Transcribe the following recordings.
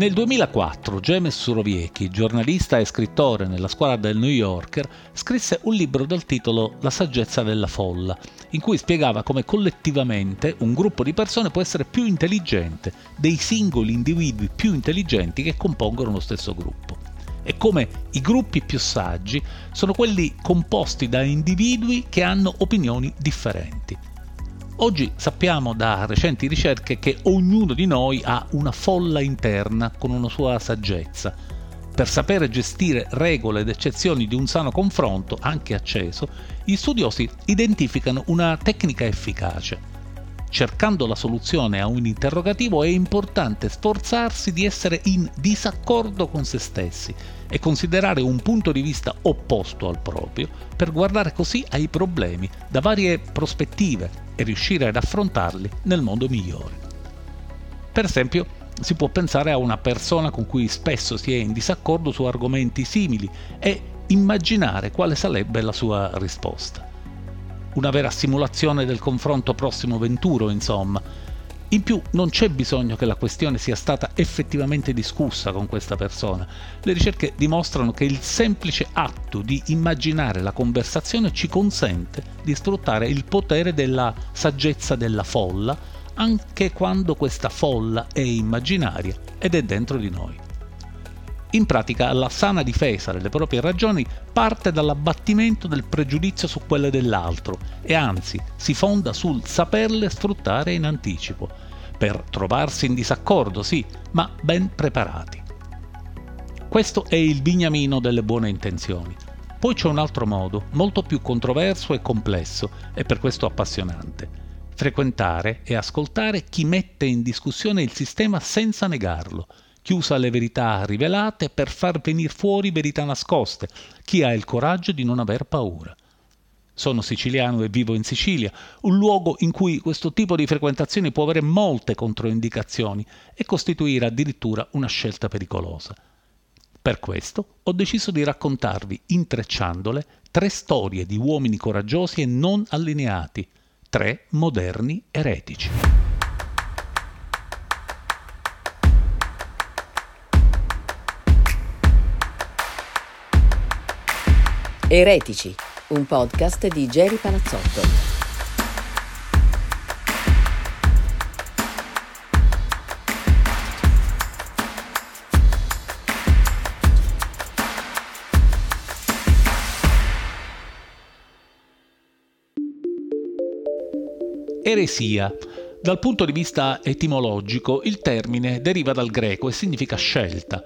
Nel 2004 James Suroviecki, giornalista e scrittore nella squadra del New Yorker, scrisse un libro dal titolo La saggezza della folla, in cui spiegava come collettivamente un gruppo di persone può essere più intelligente dei singoli individui più intelligenti che compongono lo stesso gruppo e come i gruppi più saggi sono quelli composti da individui che hanno opinioni differenti. Oggi sappiamo da recenti ricerche che ognuno di noi ha una folla interna con una sua saggezza. Per sapere gestire regole ed eccezioni di un sano confronto, anche acceso, gli studiosi identificano una tecnica efficace. Cercando la soluzione a un interrogativo è importante sforzarsi di essere in disaccordo con se stessi e considerare un punto di vista opposto al proprio per guardare così ai problemi da varie prospettive e riuscire ad affrontarli nel modo migliore. Per esempio, si può pensare a una persona con cui spesso si è in disaccordo su argomenti simili e immaginare quale sarebbe la sua risposta. Una vera simulazione del confronto prossimo venturo, insomma, in più non c'è bisogno che la questione sia stata effettivamente discussa con questa persona. Le ricerche dimostrano che il semplice atto di immaginare la conversazione ci consente di sfruttare il potere della saggezza della folla, anche quando questa folla è immaginaria ed è dentro di noi. In pratica la sana difesa delle proprie ragioni parte dall'abbattimento del pregiudizio su quelle dell'altro e anzi si fonda sul saperle sfruttare in anticipo, per trovarsi in disaccordo, sì, ma ben preparati. Questo è il bignamino delle buone intenzioni. Poi c'è un altro modo, molto più controverso e complesso, e per questo appassionante. Frequentare e ascoltare chi mette in discussione il sistema senza negarlo, chi usa le verità rivelate per far venire fuori verità nascoste, chi ha il coraggio di non aver paura. Sono siciliano e vivo in Sicilia, un luogo in cui questo tipo di frequentazioni può avere molte controindicazioni e costituire addirittura una scelta pericolosa. Per questo ho deciso di raccontarvi, intrecciandole, tre storie di uomini coraggiosi e non allineati, tre moderni eretici. Eretici, un podcast di Jerry Palazzotto. Eresia. Dal punto di vista etimologico, il termine deriva dal greco e significa scelta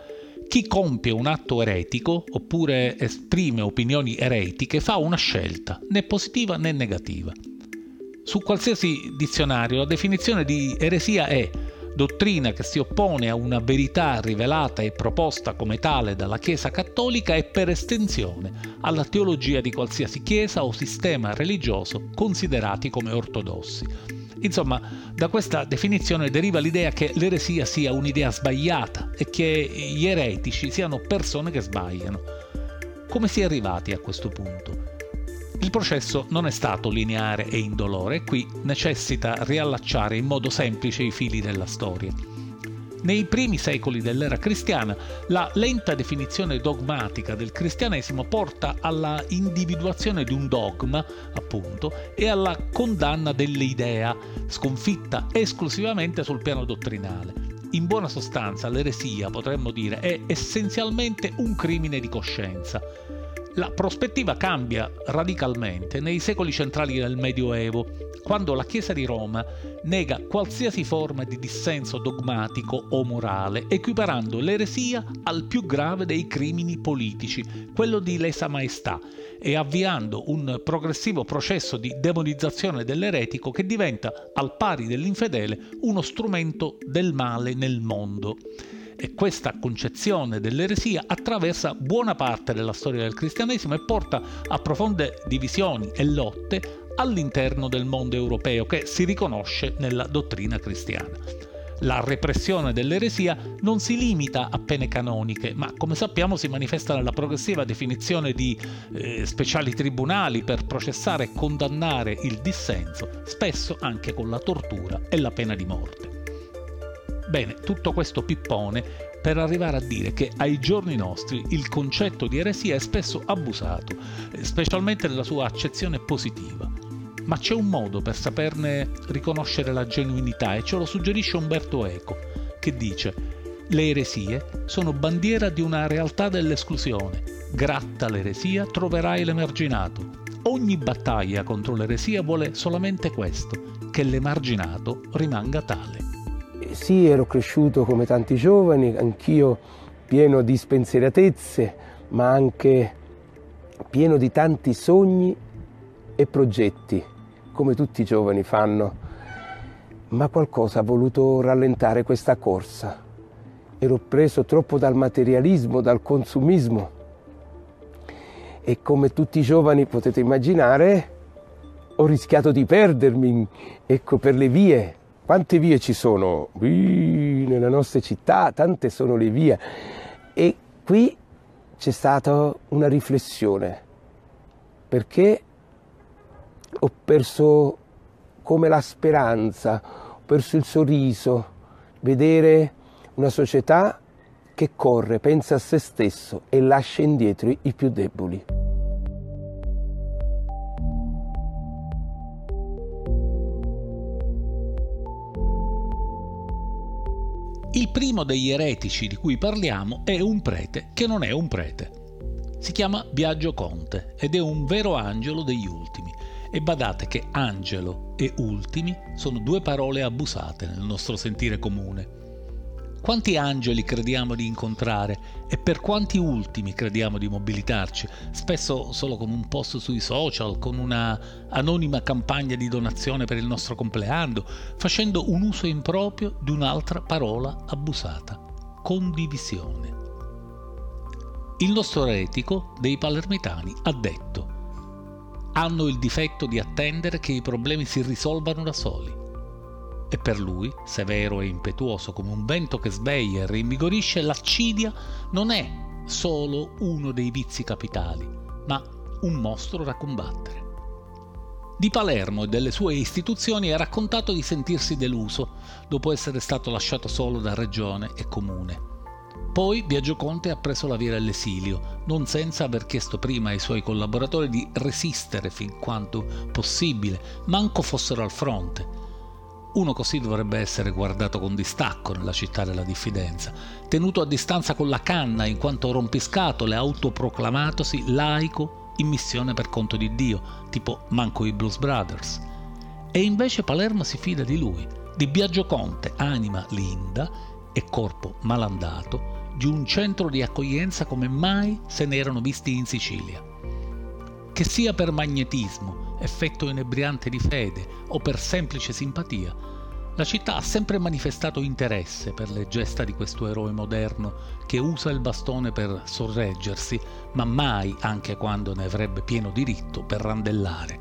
chi compie un atto eretico oppure esprime opinioni eretiche fa una scelta, né positiva né negativa. Su qualsiasi dizionario la definizione di eresia è dottrina che si oppone a una verità rivelata e proposta come tale dalla Chiesa cattolica e per estensione alla teologia di qualsiasi chiesa o sistema religioso considerati come ortodossi. Insomma, da questa definizione deriva l'idea che l'eresia sia un'idea sbagliata e che gli eretici siano persone che sbagliano. Come si è arrivati a questo punto? Il processo non è stato lineare e indolore qui necessita riallacciare in modo semplice i fili della storia. Nei primi secoli dell'era cristiana, la lenta definizione dogmatica del cristianesimo porta alla individuazione di un dogma, appunto, e alla condanna dell'idea, sconfitta esclusivamente sul piano dottrinale. In buona sostanza, l'eresia, potremmo dire, è essenzialmente un crimine di coscienza la prospettiva cambia radicalmente nei secoli centrali del Medioevo, quando la Chiesa di Roma nega qualsiasi forma di dissenso dogmatico o morale, equiparando l'eresia al più grave dei crimini politici, quello di lesa maestà, e avviando un progressivo processo di demonizzazione dell'eretico che diventa, al pari dell'infedele, uno strumento del male nel mondo e questa concezione dell'eresia attraversa buona parte della storia del cristianesimo e porta a profonde divisioni e lotte all'interno del mondo europeo che si riconosce nella dottrina cristiana. La repressione dell'eresia non si limita a pene canoniche, ma come sappiamo si manifesta nella progressiva definizione di eh, speciali tribunali per processare e condannare il dissenso, spesso anche con la tortura e la pena di morte. Bene, tutto questo pippone per arrivare a dire che ai giorni nostri il concetto di eresia è spesso abusato, specialmente nella sua accezione positiva. Ma c'è un modo per saperne riconoscere la genuinità e ce lo suggerisce Umberto Eco, che dice le eresie sono bandiera di una realtà dell'esclusione. Gratta l'eresia troverai l'emarginato. Ogni battaglia contro l'eresia vuole solamente questo, che l'emarginato rimanga tale sì, ero cresciuto come tanti giovani, anch'io pieno di spensieratezze, ma anche pieno di tanti sogni e progetti, come tutti i giovani fanno. Ma qualcosa ha voluto rallentare questa corsa. Ero preso troppo dal materialismo, dal consumismo. E come tutti i giovani potete immaginare, ho rischiato di perdermi, ecco, per le vie quante vie ci sono? Qui nella nostra città, tante sono le vie. E qui c'è stata una riflessione, perché ho perso come la speranza, ho perso il sorriso, vedere una società che corre, pensa a se stesso e lascia indietro i più deboli. Il primo degli eretici di cui parliamo è un prete che non è un prete. Si chiama Biagio Conte ed è un vero angelo degli ultimi. E badate che angelo e ultimi sono due parole abusate nel nostro sentire comune. Quanti angeli crediamo di incontrare e per quanti ultimi crediamo di mobilitarci, spesso solo con un post sui social, con una anonima campagna di donazione per il nostro compleanno, facendo un uso improprio di un'altra parola abusata, condivisione. Il nostro eretico dei palermitani ha detto hanno il difetto di attendere che i problemi si risolvano da soli e per lui, severo e impetuoso come un vento che sveglia e rinvigorisce, l'accidia non è solo uno dei vizi capitali, ma un mostro da combattere. Di Palermo e delle sue istituzioni ha raccontato di sentirsi deluso dopo essere stato lasciato solo da regione e comune. Poi Biagio Conte ha preso la via dell'esilio, non senza aver chiesto prima ai suoi collaboratori di resistere fin quanto possibile, manco fossero al fronte, uno così dovrebbe essere guardato con distacco nella città della diffidenza, tenuto a distanza con la canna in quanto rompiscatole autoproclamatosi laico in missione per conto di Dio, tipo manco i Blues Brothers. E invece Palermo si fida di lui, di Biagio Conte, anima linda e corpo malandato, di un centro di accoglienza come mai se ne erano visti in Sicilia. Che sia per magnetismo, effetto inebriante di fede o per semplice simpatia, la città ha sempre manifestato interesse per le gesta di questo eroe moderno che usa il bastone per sorreggersi, ma mai, anche quando ne avrebbe pieno diritto, per randellare.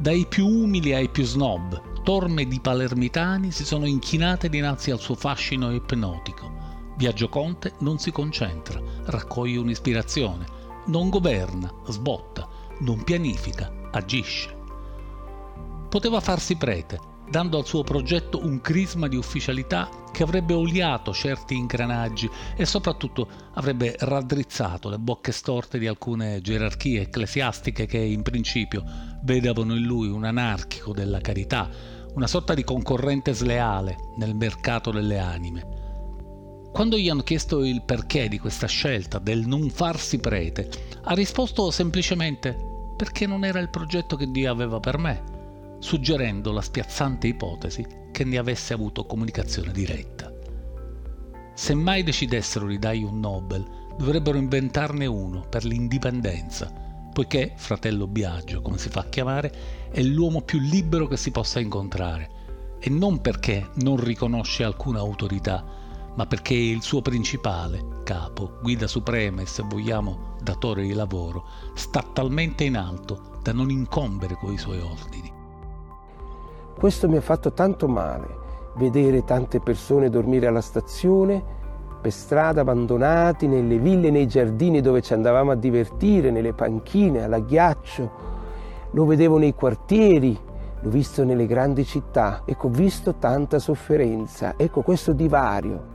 Dai più umili ai più snob, torme di palermitani si sono inchinate dinanzi al suo fascino ipnotico. Viaggio Conte non si concentra, raccoglie un'ispirazione, non governa, sbotta, non pianifica, agisce. Poteva farsi prete, dando al suo progetto un crisma di ufficialità che avrebbe oliato certi ingranaggi e soprattutto avrebbe raddrizzato le bocche storte di alcune gerarchie ecclesiastiche che in principio vedevano in lui un anarchico della carità, una sorta di concorrente sleale nel mercato delle anime. Quando gli hanno chiesto il perché di questa scelta del non farsi prete, ha risposto semplicemente perché non era il progetto che Dio aveva per me, suggerendo la spiazzante ipotesi che ne avesse avuto comunicazione diretta. Se mai decidessero di dargli un Nobel, dovrebbero inventarne uno per l'indipendenza, poiché fratello Biagio, come si fa a chiamare, è l'uomo più libero che si possa incontrare, e non perché non riconosce alcuna autorità, ma perché il suo principale, capo, guida suprema e se vogliamo datore di lavoro, sta talmente in alto da non incombere coi suoi ordini. Questo mi ha fatto tanto male, vedere tante persone dormire alla stazione, per strada abbandonati, nelle ville, nei giardini dove ci andavamo a divertire, nelle panchine, alla ghiaccio. Lo vedevo nei quartieri, l'ho visto nelle grandi città. Ecco, ho visto tanta sofferenza. Ecco questo divario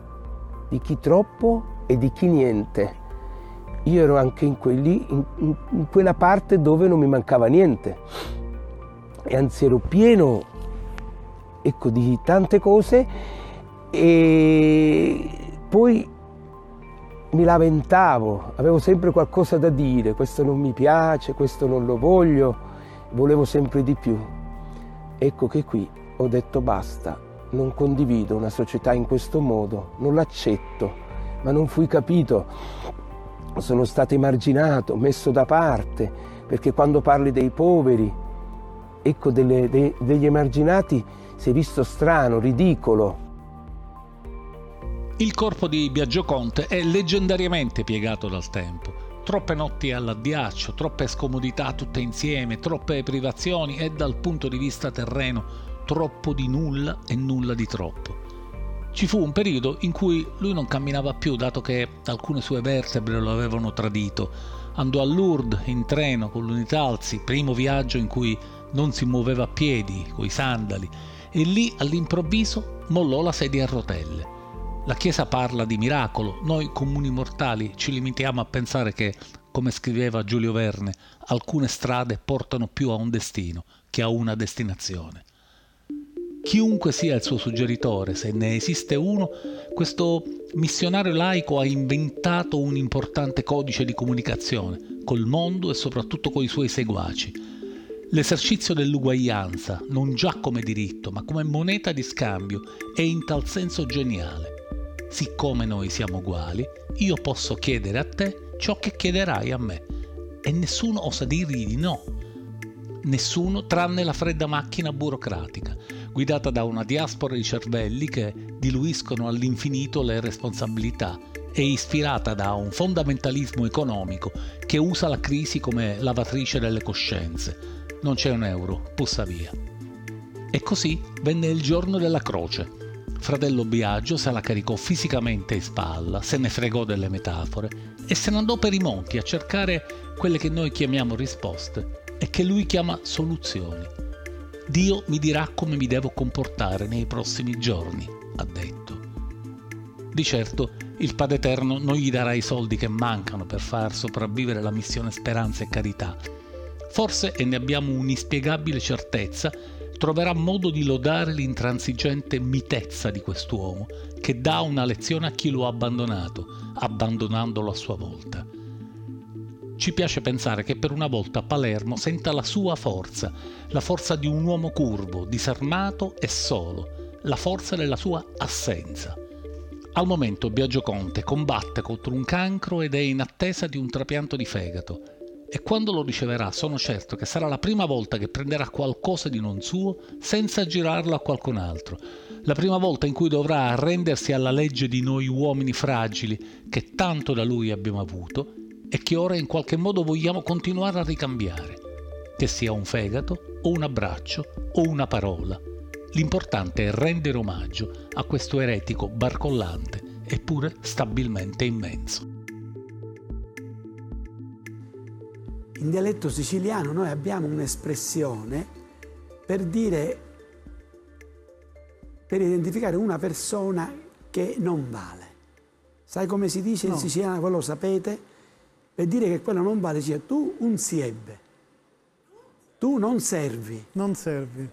di chi troppo e di chi niente. Io ero anche in, quelli, in, in quella parte dove non mi mancava niente e anzi ero pieno ecco, di tante cose e poi mi lamentavo, avevo sempre qualcosa da dire, questo non mi piace, questo non lo voglio, volevo sempre di più. Ecco che qui ho detto basta, non condivido una società in questo modo, non l'accetto, ma non fui capito, sono stato emarginato, messo da parte, perché quando parli dei poveri, ecco delle, de, degli emarginati, sei visto strano, ridicolo, il corpo di Biagio Conte è leggendariamente piegato dal tempo. Troppe notti all'addiaccio, troppe scomodità tutte insieme, troppe privazioni e dal punto di vista terreno troppo di nulla e nulla di troppo. Ci fu un periodo in cui lui non camminava più dato che alcune sue vertebre lo avevano tradito. Andò a Lourdes in treno con l'Unitalsi, primo viaggio in cui non si muoveva a piedi, coi sandali, e lì all'improvviso mollò la sedia a rotelle. La Chiesa parla di miracolo, noi comuni mortali ci limitiamo a pensare che, come scriveva Giulio Verne, alcune strade portano più a un destino che a una destinazione. Chiunque sia il suo suggeritore, se ne esiste uno, questo missionario laico ha inventato un importante codice di comunicazione col mondo e soprattutto con i suoi seguaci. L'esercizio dell'uguaglianza, non già come diritto, ma come moneta di scambio, è in tal senso geniale siccome noi siamo uguali, io posso chiedere a te ciò che chiederai a me. E nessuno osa dirgli di no. Nessuno tranne la fredda macchina burocratica, guidata da una diaspora di cervelli che diluiscono all'infinito le responsabilità e ispirata da un fondamentalismo economico che usa la crisi come lavatrice delle coscienze. Non c'è un euro, pussa via. E così venne il giorno della croce, Fratello Biagio se la caricò fisicamente in spalla, se ne fregò delle metafore e se ne andò per i monti a cercare quelle che noi chiamiamo risposte e che lui chiama soluzioni. Dio mi dirà come mi devo comportare nei prossimi giorni, ha detto. Di certo il Padre Eterno non gli darà i soldi che mancano per far sopravvivere la missione speranza e carità. Forse, e ne abbiamo un'inspiegabile certezza, troverà modo di lodare l'intransigente mitezza di quest'uomo, che dà una lezione a chi lo ha abbandonato, abbandonandolo a sua volta. Ci piace pensare che per una volta Palermo senta la sua forza, la forza di un uomo curvo, disarmato e solo, la forza della sua assenza. Al momento Biagio Conte combatte contro un cancro ed è in attesa di un trapianto di fegato e quando lo riceverà sono certo che sarà la prima volta che prenderà qualcosa di non suo senza girarlo a qualcun altro, la prima volta in cui dovrà arrendersi alla legge di noi uomini fragili che tanto da lui abbiamo avuto e che ora in qualche modo vogliamo continuare a ricambiare, che sia un fegato o un abbraccio o una parola. L'importante è rendere omaggio a questo eretico barcollante eppure stabilmente immenso. in dialetto siciliano noi abbiamo un'espressione per dire, per identificare una persona che non vale. Sai come si dice no. in siciliano, voi lo sapete? Per dire che quello non vale, cioè tu un siebbe, tu non servi. Non servi.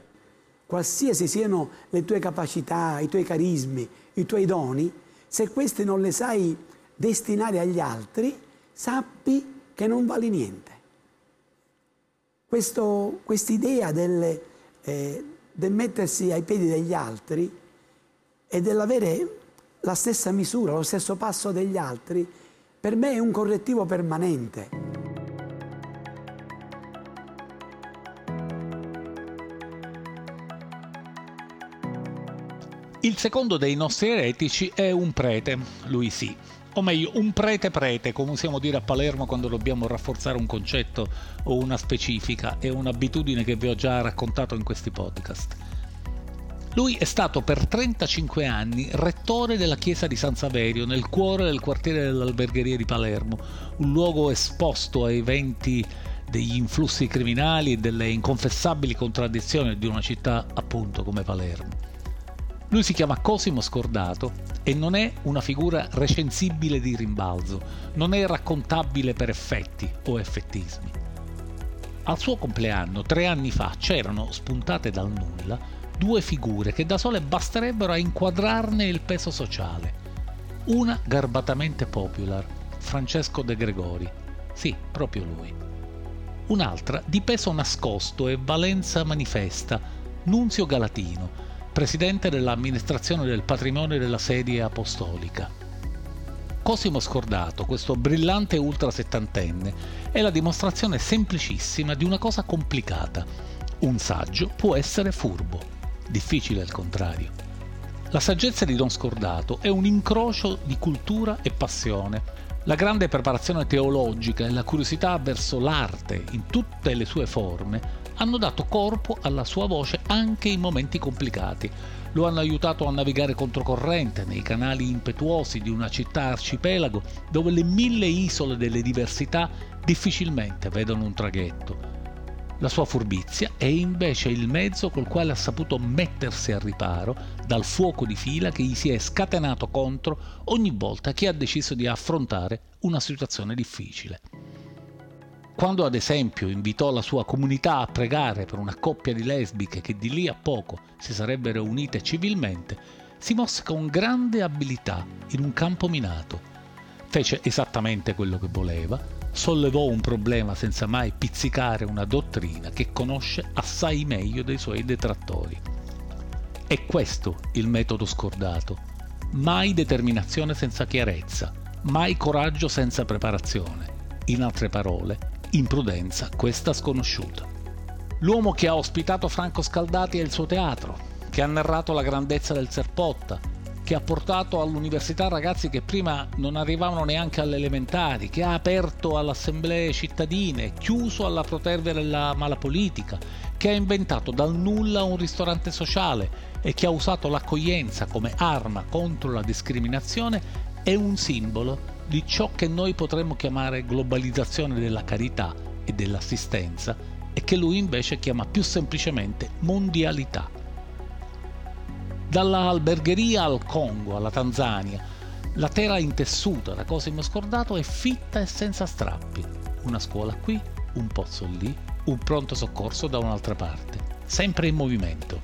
Qualsiasi siano le tue capacità, i tuoi carismi, i tuoi doni, se questi non le sai destinare agli altri, sappi che non vali niente. Questa idea del, eh, del mettersi ai piedi degli altri e dell'avere la stessa misura, lo stesso passo degli altri, per me è un correttivo permanente. Il secondo dei nostri eretici è un prete, lui sì, o meglio, un prete prete, come usiamo dire a Palermo quando dobbiamo rafforzare un concetto o una specifica, è un'abitudine che vi ho già raccontato in questi podcast. Lui è stato per 35 anni rettore della chiesa di San Saverio, nel cuore del quartiere dell'albergheria di Palermo, un luogo esposto ai venti degli influssi criminali e delle inconfessabili contraddizioni di una città appunto come Palermo. Lui si chiama Cosimo Scordato e non è una figura recensibile di rimbalzo, non è raccontabile per effetti o effettismi. Al suo compleanno, tre anni fa, c'erano spuntate dal nulla due figure che da sole basterebbero a inquadrarne il peso sociale. Una garbatamente popular, Francesco De Gregori. Sì, proprio lui. Un'altra di peso nascosto e valenza manifesta, Nunzio Galatino, presidente dell'amministrazione del patrimonio della serie apostolica. Cosimo Scordato, questo brillante ultra settantenne, è la dimostrazione semplicissima di una cosa complicata. Un saggio può essere furbo difficile al contrario. La saggezza di Don Scordato è un incrocio di cultura e passione. La grande preparazione teologica e la curiosità verso l'arte in tutte le sue forme hanno dato corpo alla sua voce anche in momenti complicati. Lo hanno aiutato a navigare controcorrente nei canali impetuosi di una città arcipelago dove le mille isole delle diversità difficilmente vedono un traghetto. La sua furbizia è invece il mezzo col quale ha saputo mettersi al riparo dal fuoco di fila che gli si è scatenato contro ogni volta che ha deciso di affrontare una situazione difficile. Quando ad esempio invitò la sua comunità a pregare per una coppia di lesbiche che di lì a poco si sarebbero unite civilmente, si mosse con grande abilità in un campo minato. Fece esattamente quello che voleva, sollevò un problema senza mai pizzicare una dottrina che conosce assai meglio dei suoi detrattori. È questo il metodo scordato. Mai determinazione senza chiarezza, mai coraggio senza preparazione. In altre parole, imprudenza questa sconosciuta. L'uomo che ha ospitato Franco Scaldati e il suo teatro, che ha narrato la grandezza del Serpotta, che ha portato all'università ragazzi che prima non arrivavano neanche alle elementari, che ha aperto alle assemblee cittadine, chiuso alla protervia della mala politica, che ha inventato dal nulla un ristorante sociale e che ha usato l'accoglienza come arma contro la discriminazione, è un simbolo di ciò che noi potremmo chiamare globalizzazione della carità e dell'assistenza e che lui invece chiama più semplicemente mondialità dall'albergheria al Congo, alla Tanzania. La terra intessuta da Cosimo Scordato è fitta e senza strappi. Una scuola qui, un pozzo lì, un pronto soccorso da un'altra parte. Sempre in movimento.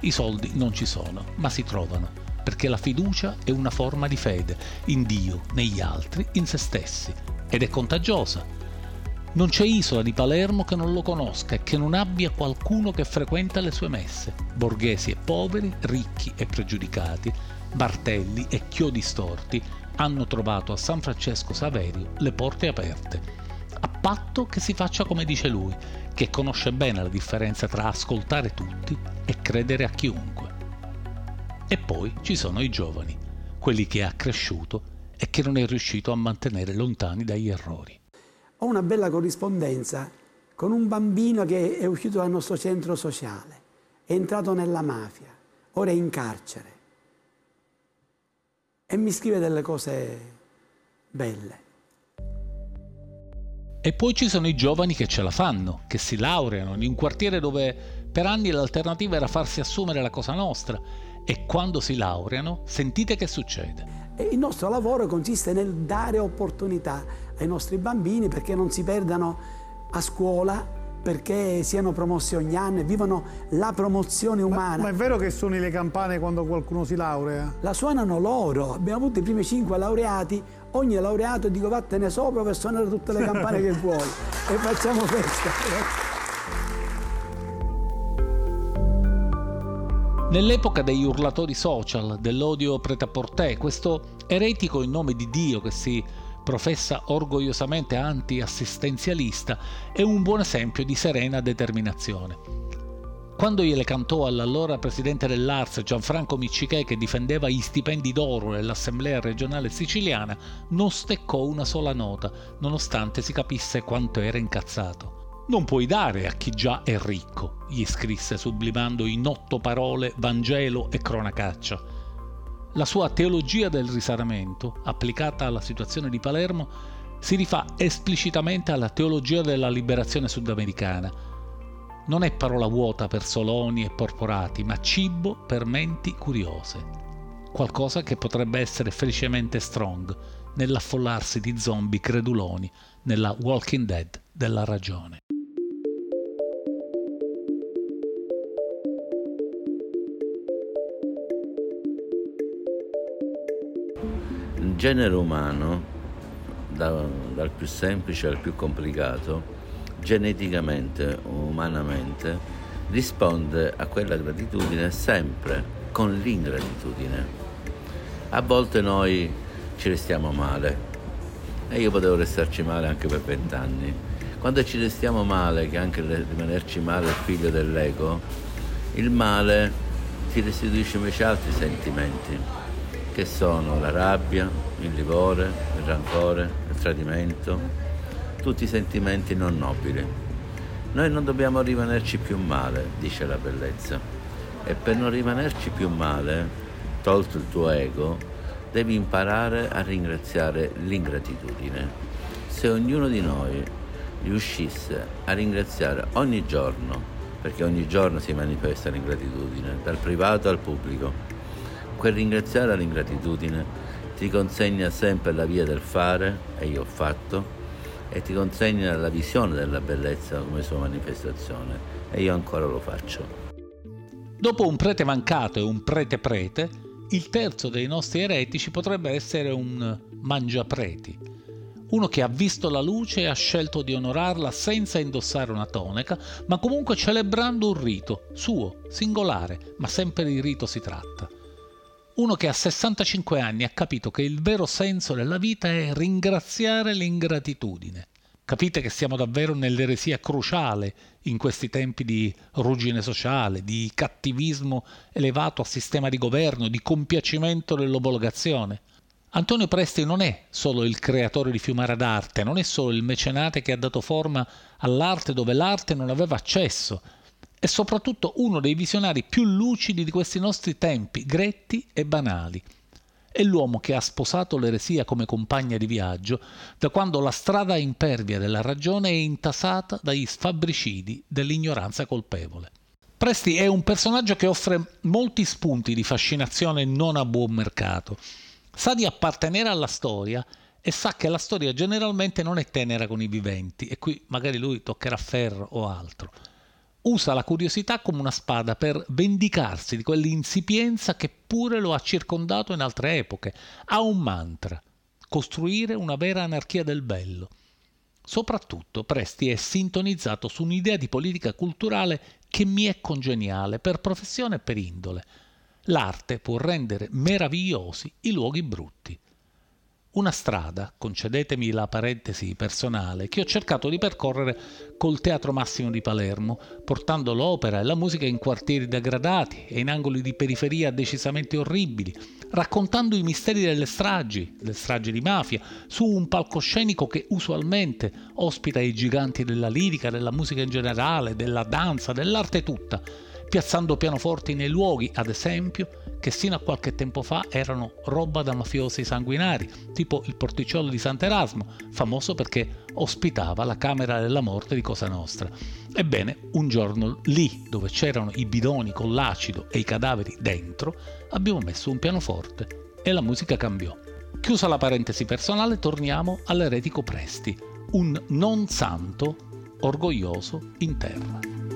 I soldi non ci sono, ma si trovano, perché la fiducia è una forma di fede in Dio, negli altri, in se stessi, ed è contagiosa non c'è isola di Palermo che non lo conosca e che non abbia qualcuno che frequenta le sue messe, borghesi e poveri, ricchi e pregiudicati, martelli e chiodi storti hanno trovato a San Francesco Saverio le porte aperte, a patto che si faccia come dice lui, che conosce bene la differenza tra ascoltare tutti e credere a chiunque. E poi ci sono i giovani, quelli che ha cresciuto e che non è riuscito a mantenere lontani dagli errori ho una bella corrispondenza con un bambino che è uscito dal nostro centro sociale, è entrato nella mafia, ora è in carcere e mi scrive delle cose belle. E poi ci sono i giovani che ce la fanno, che si laureano in un quartiere dove per anni l'alternativa era farsi assumere la cosa nostra e quando si laureano sentite che succede. E il nostro lavoro consiste nel dare opportunità ai nostri bambini perché non si perdano a scuola, perché siano promossi ogni anno e vivono la promozione umana. Ma, ma, è vero che suoni le campane quando qualcuno si laurea? La suonano loro. Abbiamo avuto i primi cinque laureati. Ogni laureato dico vattene sopra per suonare tutte le campane che vuoi. E facciamo festa. Nell'epoca degli urlatori social, dell'odio prêt-à-porter, questo eretico in nome di Dio che si professa orgogliosamente anti-assistenzialista è un buon esempio di serena determinazione. Quando gliele cantò all'allora presidente dell'Ars Gianfranco Miccichè che difendeva gli stipendi d'oro nell'Assemblea regionale siciliana, non steccò una sola nota, nonostante si capisse quanto era incazzato. Non puoi dare a chi già è ricco, gli scrisse sublimando in otto parole Vangelo e cronacaccia. La sua teologia del risanamento, applicata alla situazione di Palermo, si rifà esplicitamente alla teologia della liberazione sudamericana. Non è parola vuota per soloni e porporati, ma cibo per menti curiose. qualcosa che potrebbe essere felicemente strong nell'affollarsi di zombie creduloni nella Walking Dead della ragione. Genere umano, da, dal più semplice al più complicato, geneticamente, umanamente, risponde a quella gratitudine sempre con l'ingratitudine. A volte noi ci restiamo male e io potevo restarci male anche per vent'anni. Quando ci restiamo male, che anche rimanerci male è figlio dell'ego, il male ti restituisce invece altri sentimenti, che sono la rabbia, il livore, il rancore, il tradimento, tutti sentimenti non nobili. Noi non dobbiamo rimanerci più male, dice la bellezza. E per non rimanerci più male, tolto il tuo ego, devi imparare a ringraziare l'ingratitudine. Se ognuno di noi riuscisse a ringraziare ogni giorno, perché ogni giorno si manifesta l'ingratitudine, dal privato al pubblico, quel ringraziare l'ingratitudine ti consegna sempre la via del fare, e io ho fatto, e ti consegna la visione della bellezza come sua manifestazione, e io ancora lo faccio. Dopo un prete mancato e un prete prete, il terzo dei nostri eretici potrebbe essere un mangiapreti, uno che ha visto la luce e ha scelto di onorarla senza indossare una tonica, ma comunque celebrando un rito suo, singolare, ma sempre di rito si tratta. Uno che a 65 anni ha capito che il vero senso della vita è ringraziare l'ingratitudine Capite che siamo davvero nell'eresia cruciale in questi tempi di ruggine sociale, di cattivismo elevato a sistema di governo, di compiacimento dell'omologazione. Antonio Presti non è solo il creatore di Fiumara d'arte, non è solo il mecenate che ha dato forma all'arte dove l'arte non aveva accesso, è soprattutto uno dei visionari più lucidi di questi nostri tempi, gretti e banali è l'uomo che ha sposato l'eresia come compagna di viaggio da quando la strada impervia della ragione è intasata dagli sfabbricidi dell'ignoranza colpevole. Presti è un personaggio che offre molti spunti di fascinazione non a buon mercato. Sa di appartenere alla storia e sa che la storia generalmente non è tenera con i viventi e qui magari lui toccherà ferro o altro usa la curiosità come una spada per vendicarsi di quell'insipienza che pure lo ha circondato in altre epoche. Ha un mantra, costruire una vera anarchia del bello. Soprattutto Presti è sintonizzato su un'idea di politica culturale che mi è congeniale per professione e per indole. L'arte può rendere meravigliosi i luoghi brutti. Una strada, concedetemi la parentesi personale, che ho cercato di percorrere col Teatro Massimo di Palermo, portando l'opera e la musica in quartieri degradati e in angoli di periferia decisamente orribili, raccontando i misteri delle stragi, delle stragi di mafia, su un palcoscenico che usualmente ospita i giganti della lirica, della musica in generale, della danza, dell'arte tutta, piazzando pianoforti nei luoghi, ad esempio, che sino a qualche tempo fa erano roba da mafiosi sanguinari, tipo il porticciolo di Sant'Erasmo, famoso perché ospitava la camera della morte di Cosa Nostra. Ebbene, un giorno lì, dove c'erano i bidoni con l'acido e i cadaveri dentro, abbiamo messo un pianoforte e la musica cambiò. Chiusa la parentesi personale, torniamo all'eretico Presti, un non santo orgoglioso in terra.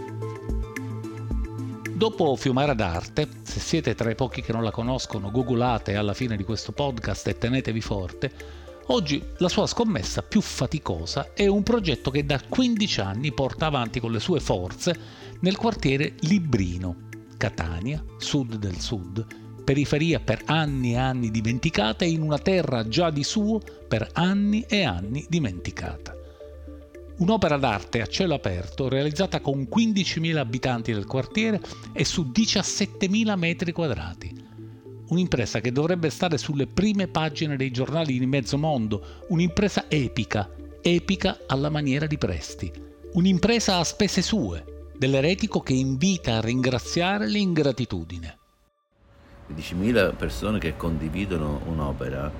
Dopo Fiumara d'Arte, se siete tra i pochi che non la conoscono, googolate alla fine di questo podcast e tenetevi forte, oggi la sua scommessa più faticosa è un progetto che da 15 anni porta avanti con le sue forze nel quartiere Librino, Catania, sud del sud, periferia per anni e anni dimenticata e in una terra già di suo per anni e anni dimenticata. Un'opera d'arte a cielo aperto realizzata con 15.000 abitanti del quartiere e su 17.000 metri quadrati. Un'impresa che dovrebbe stare sulle prime pagine dei giornali di mezzo mondo, un'impresa epica, epica alla maniera di Presti. Un'impresa a spese sue, dell'eretico che invita a ringraziare l'ingratitudine. 10.000 persone che condividono un'opera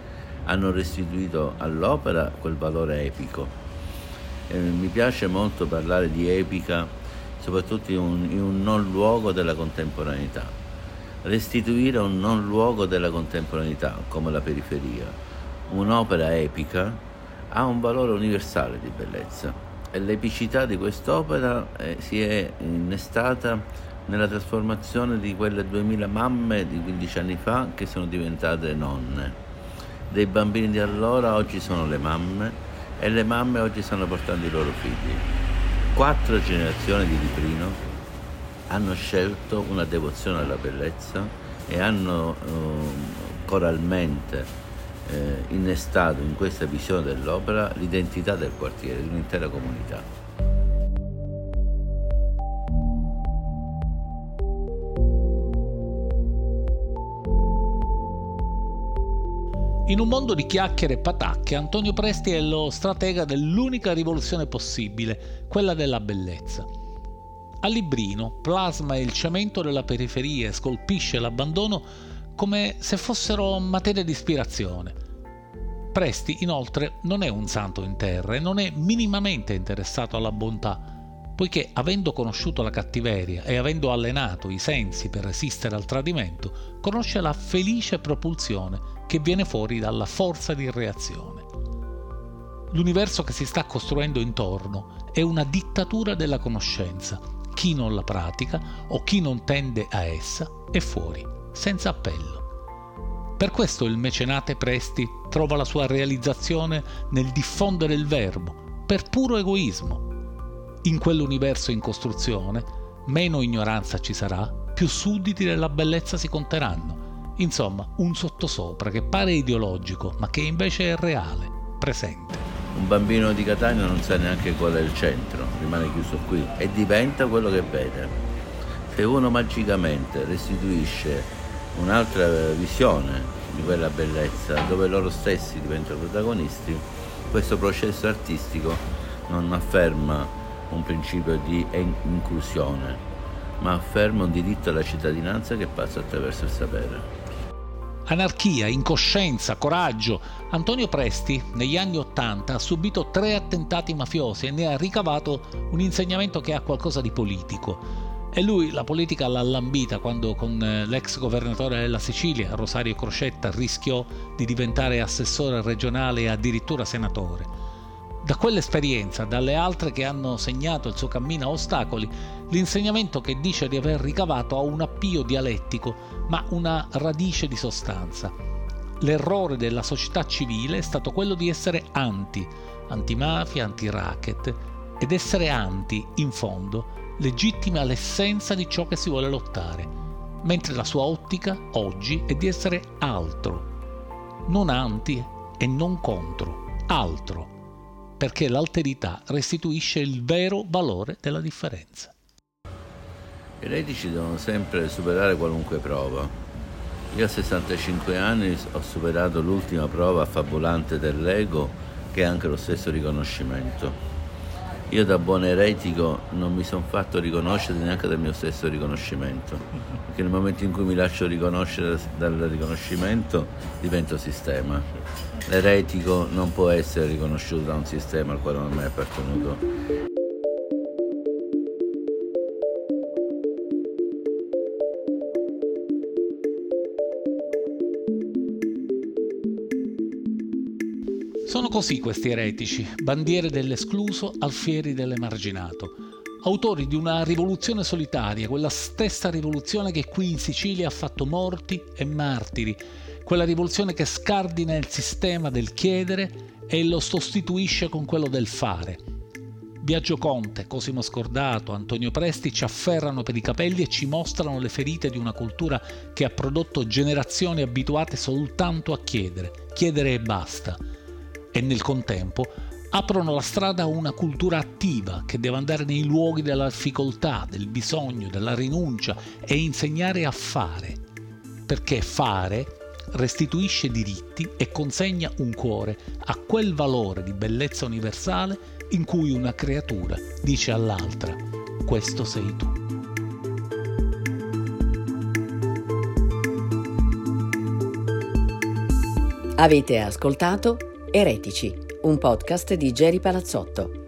hanno restituito all'opera quel valore epico eh, mi piace molto parlare di epica, soprattutto in un, in un non luogo della contemporaneità. restituire un non luogo della contemporaneità, come la periferia. Un'opera epica ha un valore universale di bellezza e l'epicità di quest'opera eh, si è innestata nella trasformazione di quelle 2000 mamme di 15 anni fa che sono diventate nonne. Dei bambini di allora oggi sono le mamme e le mamme oggi stanno portando i loro figli. Quattro generazioni di Librino hanno scelto una devozione alla bellezza e hanno eh, coralmente eh, innestato in questa visione dell'opera l'identità del quartiere, di un'intera comunità. In un mondo di chiacchiere e patacche, Antonio Presti è lo stratega dell'unica rivoluzione possibile, quella della bellezza. A Librino plasma il cemento della periferia e scolpisce l'abbandono come se fossero materia di ispirazione. Presti, inoltre, non è un santo in terra e non è minimamente interessato alla bontà, poiché avendo conosciuto la cattiveria e avendo allenato i sensi per resistere al tradimento, conosce la felice propulsione che viene fuori dalla forza di reazione. L'universo che si sta costruendo intorno è una dittatura della conoscenza chi non la pratica o chi non tende a essa è fuori, senza appello. Per questo il mecenate Presti trova la sua realizzazione nel diffondere il verbo, per puro egoismo. In quell'universo in costruzione, meno ignoranza ci sarà, più sudditi della bellezza si conteranno. Insomma, un sottosopra che pare ideologico, ma che invece è reale, presente. Un bambino di Catania non sa neanche qual è il centro, rimane chiuso qui e diventa quello che vede. Se uno magicamente restituisce un'altra visione di quella bellezza, dove loro stessi diventano protagonisti, questo processo artistico non afferma un principio di inclusione, ma afferma un diritto alla cittadinanza che passa attraverso il sapere. Anarchia, incoscienza, coraggio. Antonio Presti negli anni Ottanta ha subito tre attentati mafiosi e ne ha ricavato un insegnamento che ha qualcosa di politico. E lui la politica l'ha lambita quando con eh, l'ex governatore della Sicilia, Rosario Crocetta, rischiò di diventare assessore regionale e addirittura senatore. Da quell'esperienza, dalle altre che hanno segnato il suo cammino a ostacoli, l'insegnamento che dice di aver ricavato ha un appio dialettico, ma una radice di sostanza. L'errore della società civile è stato quello di essere anti, antimafia, anti-racket, ed essere anti, in fondo, legittima l'essenza di ciò che si vuole lottare, mentre la sua ottica, oggi, è di essere altro, non anti e non contro, altro perché l'alterità restituisce il vero valore della differenza. I retici devono sempre superare qualunque prova. Io a 65 anni ho superato l'ultima prova affabulante dell'ego che è anche lo stesso riconoscimento. Io da buon eretico non mi sono fatto riconoscere neanche dal mio stesso riconoscimento, perché nel momento in cui mi lascio riconoscere dal riconoscimento divento sistema. L'eretico non può essere riconosciuto da un sistema al quale non è mai appartenuto. Così questi eretici, bandiere dell'escluso, alfieri dell'emarginato, autori di una rivoluzione solitaria, quella stessa rivoluzione che qui in Sicilia ha fatto morti e martiri, quella rivoluzione che scardina il sistema del chiedere e lo sostituisce con quello del fare. Biagio Conte, Cosimo Scordato, Antonio Presti ci afferrano per i capelli e ci mostrano le ferite di una cultura che ha prodotto generazioni abituate soltanto a chiedere, chiedere e basta e nel contempo aprono la strada a una cultura attiva che deve andare nei luoghi della difficoltà, del bisogno, della rinuncia e insegnare a fare, perché fare restituisce diritti e consegna un cuore a quel valore di bellezza universale in cui una creatura dice all'altra, questo sei tu. Avete ascoltato Eretici, un podcast di Geri Palazzotto.